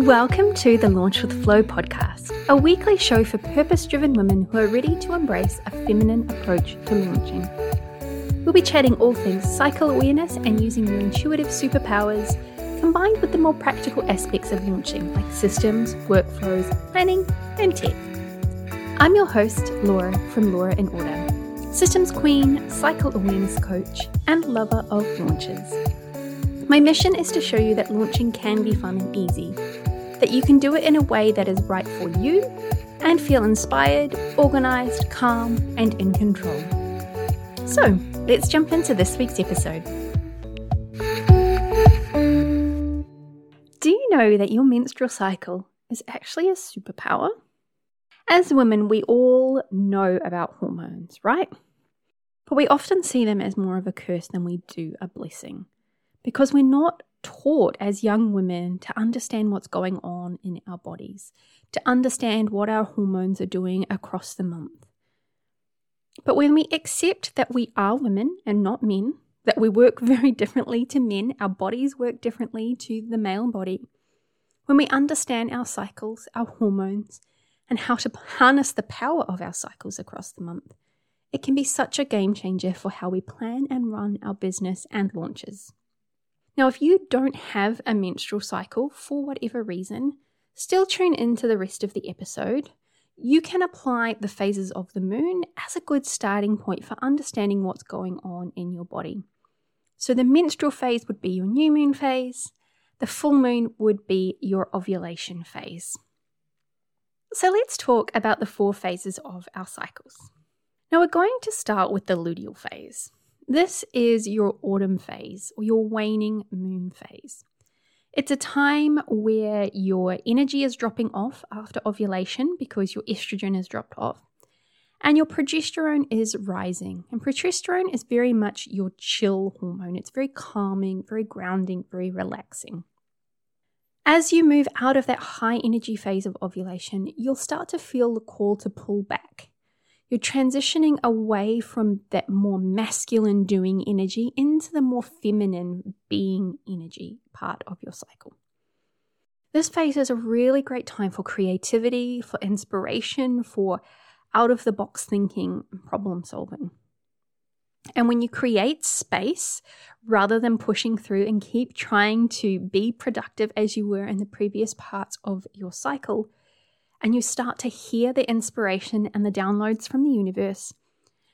Welcome to the Launch with Flow podcast, a weekly show for purpose driven women who are ready to embrace a feminine approach to launching. We'll be chatting all things cycle awareness and using your intuitive superpowers combined with the more practical aspects of launching like systems, workflows, planning, and tech. I'm your host, Laura from Laura in Order, systems queen, cycle awareness coach, and lover of launches. My mission is to show you that launching can be fun and easy, that you can do it in a way that is right for you and feel inspired, organized, calm, and in control. So, let's jump into this week's episode. Do you know that your menstrual cycle is actually a superpower? As women, we all know about hormones, right? But we often see them as more of a curse than we do a blessing because we're not taught as young women to understand what's going on in our bodies, to understand what our hormones are doing across the month. But when we accept that we are women and not men, that we work very differently to men, our bodies work differently to the male body, when we understand our cycles, our hormones, and how to harness the power of our cycles across the month, it can be such a game changer for how we plan and run our business and launches. Now, if you don't have a menstrual cycle for whatever reason, still tune into the rest of the episode. You can apply the phases of the moon as a good starting point for understanding what's going on in your body. So, the menstrual phase would be your new moon phase, the full moon would be your ovulation phase. So, let's talk about the four phases of our cycles. Now, we're going to start with the luteal phase. This is your autumn phase or your waning moon phase. It's a time where your energy is dropping off after ovulation because your estrogen has dropped off and your progesterone is rising. And progesterone is very much your chill hormone. It's very calming, very grounding, very relaxing. As you move out of that high energy phase of ovulation, you'll start to feel the call to pull back you're transitioning away from that more masculine doing energy into the more feminine being energy part of your cycle. This phase is a really great time for creativity, for inspiration, for out of the box thinking and problem solving. And when you create space rather than pushing through and keep trying to be productive as you were in the previous parts of your cycle, and you start to hear the inspiration and the downloads from the universe,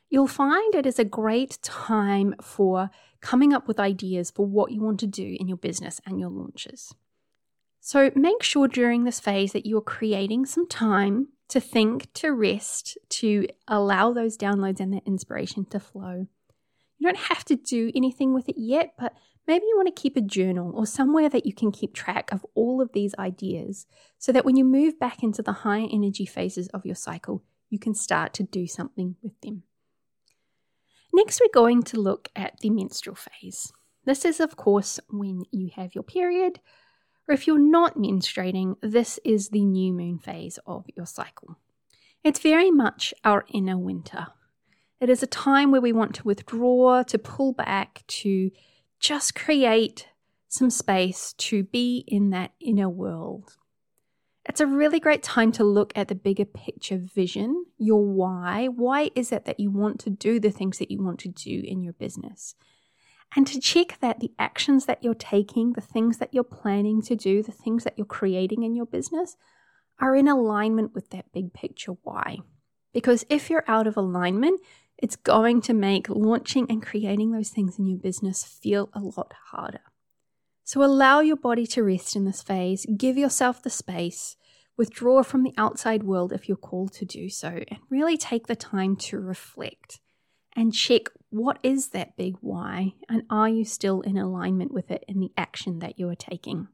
you'll find it is a great time for coming up with ideas for what you want to do in your business and your launches. So make sure during this phase that you're creating some time to think, to rest, to allow those downloads and that inspiration to flow. You don't have to do anything with it yet, but maybe you want to keep a journal or somewhere that you can keep track of all of these ideas so that when you move back into the higher energy phases of your cycle, you can start to do something with them. Next, we're going to look at the menstrual phase. This is, of course, when you have your period, or if you're not menstruating, this is the new moon phase of your cycle. It's very much our inner winter. It is a time where we want to withdraw, to pull back, to just create some space to be in that inner world. It's a really great time to look at the bigger picture vision, your why. Why is it that you want to do the things that you want to do in your business? And to check that the actions that you're taking, the things that you're planning to do, the things that you're creating in your business are in alignment with that big picture why. Because if you're out of alignment, it's going to make launching and creating those things in your business feel a lot harder. So allow your body to rest in this phase, give yourself the space, withdraw from the outside world if you're called to do so, and really take the time to reflect and check what is that big why and are you still in alignment with it in the action that you are taking.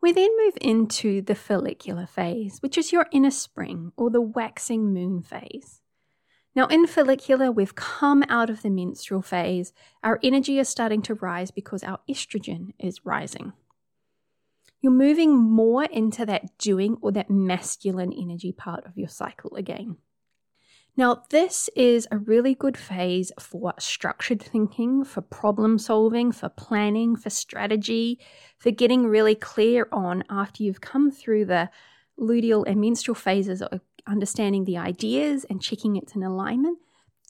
We then move into the follicular phase, which is your inner spring or the waxing moon phase. Now, in follicular, we've come out of the menstrual phase. Our energy is starting to rise because our estrogen is rising. You're moving more into that doing or that masculine energy part of your cycle again. Now, this is a really good phase for structured thinking, for problem solving, for planning, for strategy, for getting really clear on after you've come through the luteal and menstrual phases understanding the ideas and checking it's in alignment.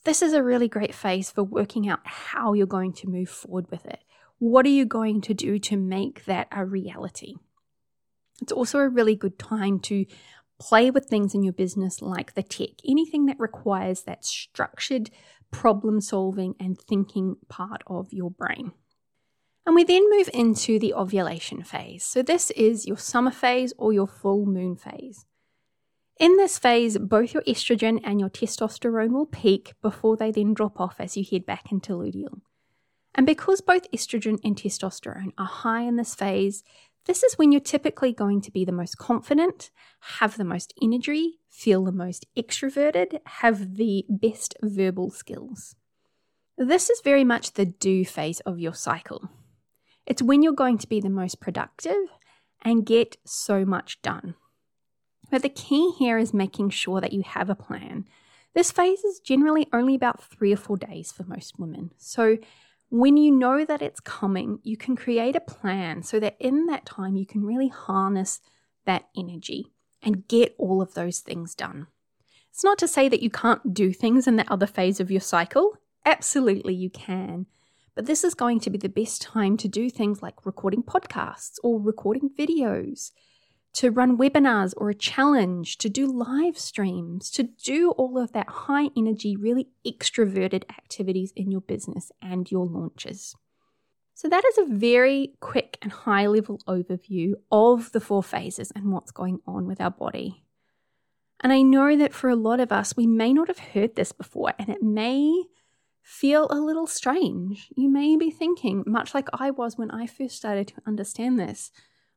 This is a really great phase for working out how you're going to move forward with it. What are you going to do to make that a reality? It's also a really good time to play with things in your business like the tech, anything that requires that structured problem solving and thinking part of your brain. And we then move into the ovulation phase. So, this is your summer phase or your full moon phase. In this phase, both your estrogen and your testosterone will peak before they then drop off as you head back into luteal. And because both estrogen and testosterone are high in this phase, this is when you're typically going to be the most confident, have the most energy, feel the most extroverted, have the best verbal skills. This is very much the do phase of your cycle. It's when you're going to be the most productive and get so much done. But the key here is making sure that you have a plan. This phase is generally only about three or four days for most women. So when you know that it's coming, you can create a plan so that in that time you can really harness that energy and get all of those things done. It's not to say that you can't do things in that other phase of your cycle. Absolutely, you can. But this is going to be the best time to do things like recording podcasts or recording videos, to run webinars or a challenge, to do live streams, to do all of that high energy, really extroverted activities in your business and your launches. So, that is a very quick and high level overview of the four phases and what's going on with our body. And I know that for a lot of us, we may not have heard this before, and it may feel a little strange. You may be thinking, much like I was when I first started to understand this,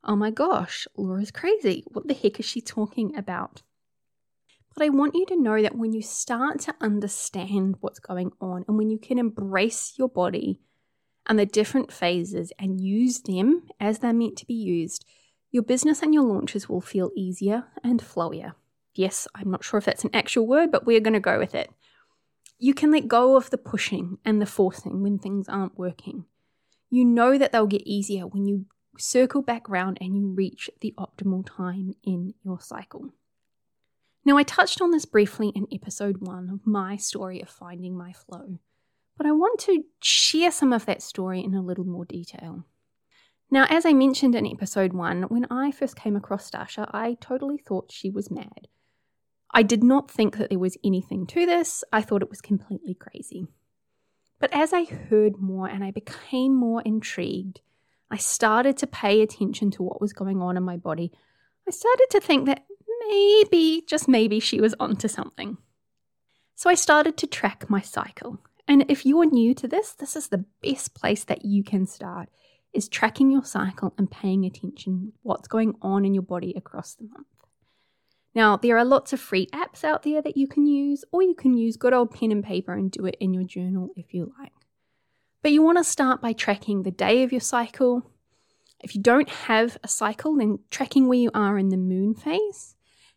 oh my gosh, Laura's crazy. What the heck is she talking about? But I want you to know that when you start to understand what's going on and when you can embrace your body and the different phases and use them as they're meant to be used, your business and your launches will feel easier and flowier. Yes, I'm not sure if that's an actual word, but we're going to go with it. You can let go of the pushing and the forcing when things aren't working. You know that they'll get easier when you circle back round and you reach the optimal time in your cycle. Now, I touched on this briefly in episode one of my story of finding my flow, but I want to share some of that story in a little more detail. Now, as I mentioned in episode one, when I first came across Stasha, I totally thought she was mad. I did not think that there was anything to this, I thought it was completely crazy. But as I heard more and I became more intrigued, I started to pay attention to what was going on in my body. I started to think that maybe, just maybe, she was onto something. So I started to track my cycle. And if you're new to this, this is the best place that you can start is tracking your cycle and paying attention what's going on in your body across the month. Now, there are lots of free apps out there that you can use, or you can use good old pen and paper and do it in your journal if you like. But you want to start by tracking the day of your cycle. If you don't have a cycle, then tracking where you are in the moon phase.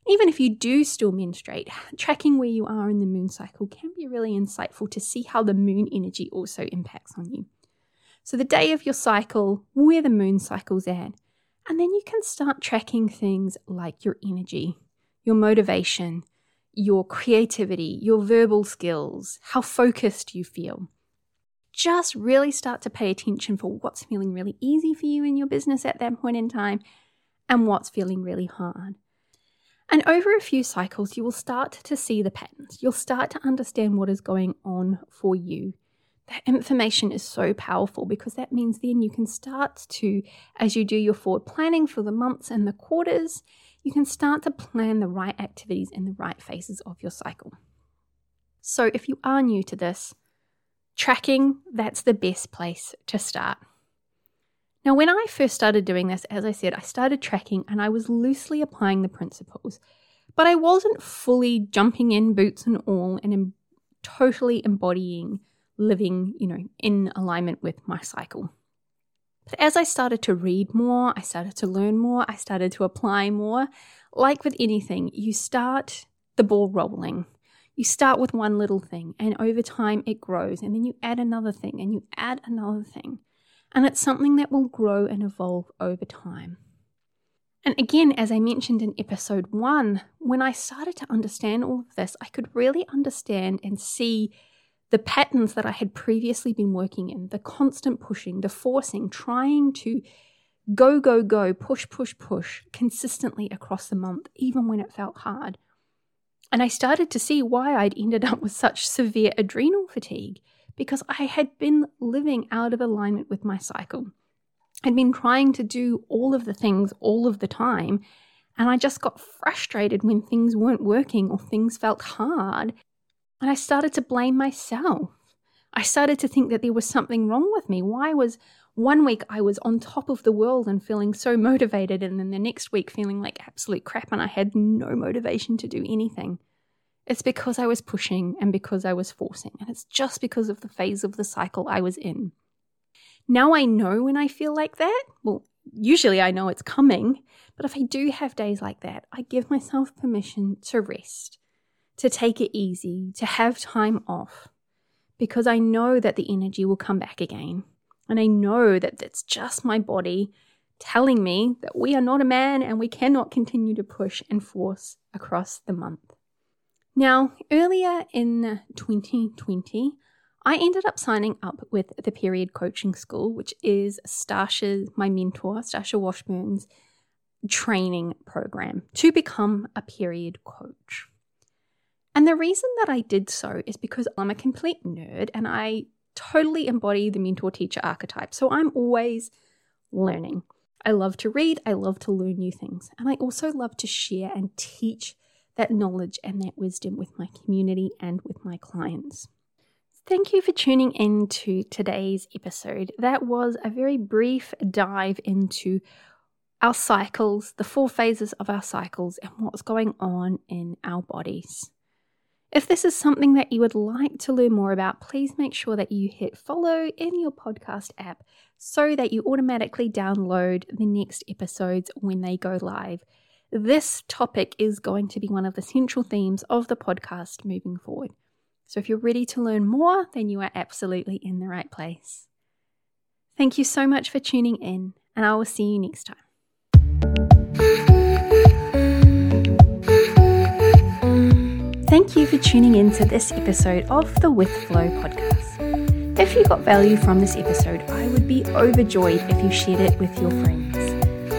Even if you do still menstruate, tracking where you are in the moon cycle can be really insightful to see how the moon energy also impacts on you. So, the day of your cycle, where the moon cycle's at, and then you can start tracking things like your energy, your motivation, your creativity, your verbal skills, how focused you feel just really start to pay attention for what's feeling really easy for you in your business at that point in time and what's feeling really hard. And over a few cycles, you will start to see the patterns. You'll start to understand what is going on for you. That information is so powerful because that means then you can start to, as you do your forward planning for the months and the quarters, you can start to plan the right activities in the right phases of your cycle. So if you are new to this, tracking, that's the best place to start. Now, when I first started doing this, as I said, I started tracking and I was loosely applying the principles, but I wasn't fully jumping in, boots and all, and totally embodying living, you know, in alignment with my cycle. But as I started to read more, I started to learn more, I started to apply more. Like with anything, you start the ball rolling You start with one little thing, and over time it grows, and then you add another thing, and you add another thing. And it's something that will grow and evolve over time. And again, as I mentioned in episode one, when I started to understand all of this, I could really understand and see the patterns that I had previously been working in the constant pushing, the forcing, trying to go, go, go, push, push, push consistently across the month, even when it felt hard. And I started to see why I'd ended up with such severe adrenal fatigue because I had been living out of alignment with my cycle. I'd been trying to do all of the things all of the time, and I just got frustrated when things weren't working or things felt hard. And I started to blame myself. I started to think that there was something wrong with me. Why was one week I was on top of the world and feeling so motivated, and then the next week feeling like absolute crap and I had no motivation to do anything. It's because I was pushing and because I was forcing, and it's just because of the phase of the cycle I was in. Now I know when I feel like that. Well, usually I know it's coming, but if I do have days like that, I give myself permission to rest, to take it easy, to have time off, because I know that the energy will come back again. And I know that it's just my body telling me that we are not a man and we cannot continue to push and force across the month. Now, earlier in 2020, I ended up signing up with the Period Coaching School, which is Stasha, my mentor, Stasha Washburn's training program to become a period coach. And the reason that I did so is because I'm a complete nerd and I totally embody the mentor teacher archetype. So I'm always learning. I love to read, I love to learn new things, and I also love to share and teach that knowledge and that wisdom with my community and with my clients. Thank you for tuning in to today's episode. That was a very brief dive into our cycles, the four phases of our cycles, and what's going on in our bodies. If this is something that you would like to learn more about, please make sure that you hit follow in your podcast app so that you automatically download the next episodes when they go live. This topic is going to be one of the central themes of the podcast moving forward. So if you're ready to learn more, then you are absolutely in the right place. Thank you so much for tuning in, and I will see you next time. Thank you for tuning in to this episode of the With Flow podcast. If you got value from this episode, I would be overjoyed if you shared it with your friends.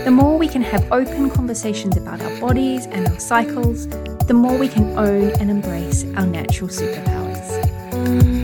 The more we can have open conversations about our bodies and our cycles, the more we can own and embrace our natural superpowers.